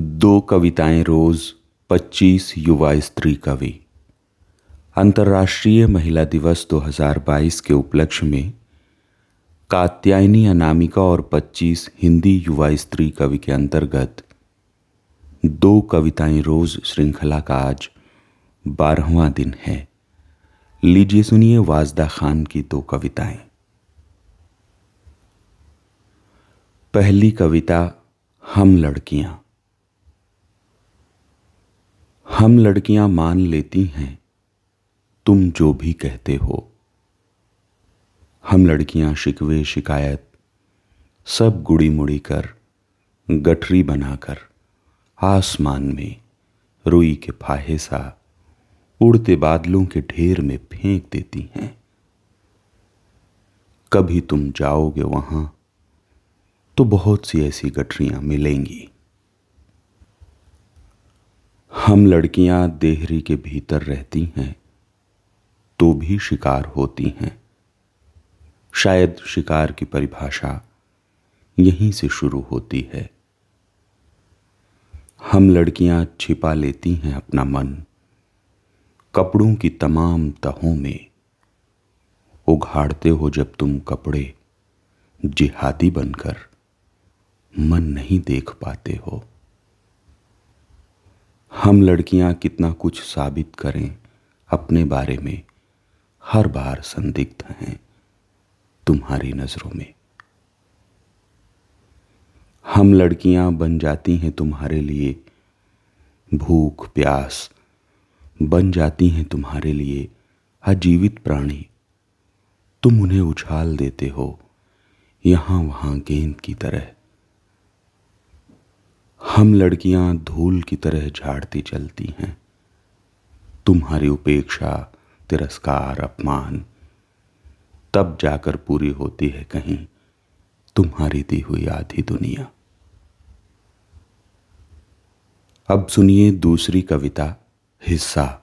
दो कविताएँ रोज 25 युवा स्त्री कवि। अंतर्राष्ट्रीय महिला दिवस 2022 के उपलक्ष्य में कात्यायनी अनामिका और 25 हिंदी युवा स्त्री कवि के अंतर्गत दो कविताएँ रोज श्रृंखला का आज बारहवा दिन है। लीजिए सुनिए वाजदा खान की दो कविताएँ। पहली कविता, हम लड़कियाँ। हम लड़कियाँ मान लेती हैं, तुम जो भी कहते हो। हम लड़कियाँ शिकवे शिकायत, सब गुड़ी मुड़ी कर, गठरी बनाकर, आसमान में, रुई के फाहे सा, उड़ते बादलों के ढेर में फेंक देती हैं। कभी तुम जाओगे वहाँ तो बहुत सी ऐसी गठरियाँ मिलेंगी। हम लड़कियाँ देहरी के भीतर रहती हैं तो भी शिकार होती हैं। शायद शिकार की परिभाषा यहीं से शुरू होती है। हम लड़कियाँ छिपा लेती हैं अपना मन, कपड़ों की तमाम तहों में। उघाड़ते हो जब तुम कपड़े, जिहादी बनकर मन नहीं देख पाते हो। हम लड़कियाँ कितना कुछ साबित करें अपने बारे में। हर बार संदिग्ध हैं तुम्हारी नज़रों में। हम लड़कियाँ बन जाती हैं तुम्हारे लिए। भूख, प्यास बन जाती हैं तुम्हारे लिए। अजीवित प्राणी, तुम उन्हें उछाल देते हो। यहाँ वहाँ गेंद की तरह। हम लड़कियाँ धूल की तरह झाड़ती चलती हैं। तुम्हारी उपेक्षा, तिरस्कार, अपमान, तब जाकर पूरी होती है कहीं तुम्हारी दी हुई आधी दुनिया। अब सुनिए दूसरी कविता, हिस्सा।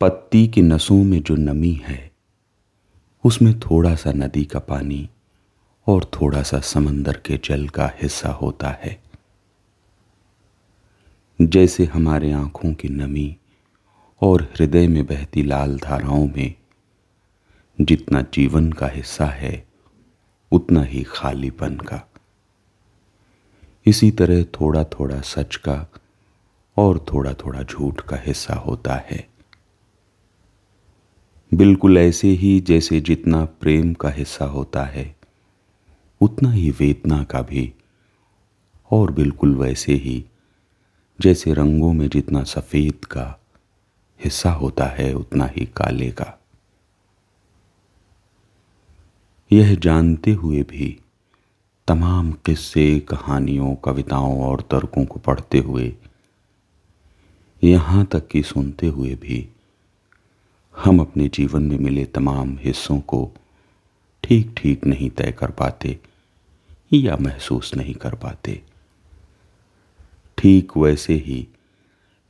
पत्ती की नसों में जो नमी है, उसमें थोड़ा सा नदी का पानी और थोड़ा सा समंदर के जल का हिस्सा होता है। जैसे हमारे आँखों की नमी और हृदय में बहती लाल धाराओं में, जितना जीवन का हिस्सा है, उतना ही खालीपन का। इसी तरह थोड़ा थोड़ा सच का और थोड़ा थोड़ा झूठ का हिस्सा होता है। बिल्कुल ऐसे ही जैसे जितना प्रेम का हिस्सा होता है उतना ही वेदना का भी। और बिल्कुल वैसे ही, जैसे रंगों में जितना सफ़ेद का हिस्सा होता है, उतना ही काले का। यह जानते हुए भी तमाम किस्से, कहानियों, कविताओं और तर्कों को पढ़ते हुए, यहाँ तक कि सुनते हुए भी, हम अपने जीवन में मिले तमाम हिस्सों को ठीक ठीक नहीं तय कर पाते। या महसूस नहीं कर पाते। ठीक वैसे ही,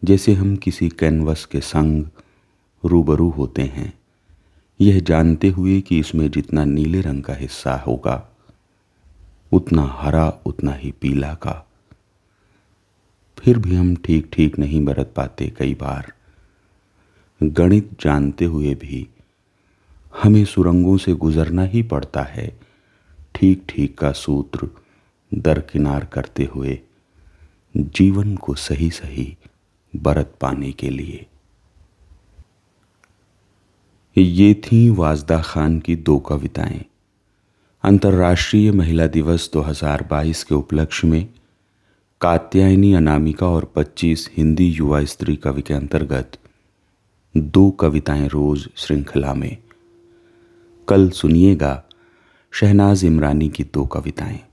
जैसे हम किसी कैनवस के संग रूबरू होते हैं, यह जानते हुए कि इसमें जितना नीले रंग का हिस्सा होगा, उतना हरा, उतना ही पीला का। फिर भी हम ठीक ठीक नहीं बरत पाते कई बार। गणित जानते हुए भी हमें सुरंगों से गुजरना ही पड़ता है। ठीक ठीक का सूत्र दरकिनार करते हुए जीवन को सही सही बरत पाने के लिए। ये थी वाजदा खान की दो कविताएँ। अंतर्राष्ट्रीय महिला दिवस 2022 के उपलक्ष्य में कात्यायनी अनामिका और 25 हिंदी युवा स्त्री कवि के अंतर्गत दो कविताएँ रोज श्रृंखला में। कल सुनिएगा शहनाज इमरानी की दो कविताएँ।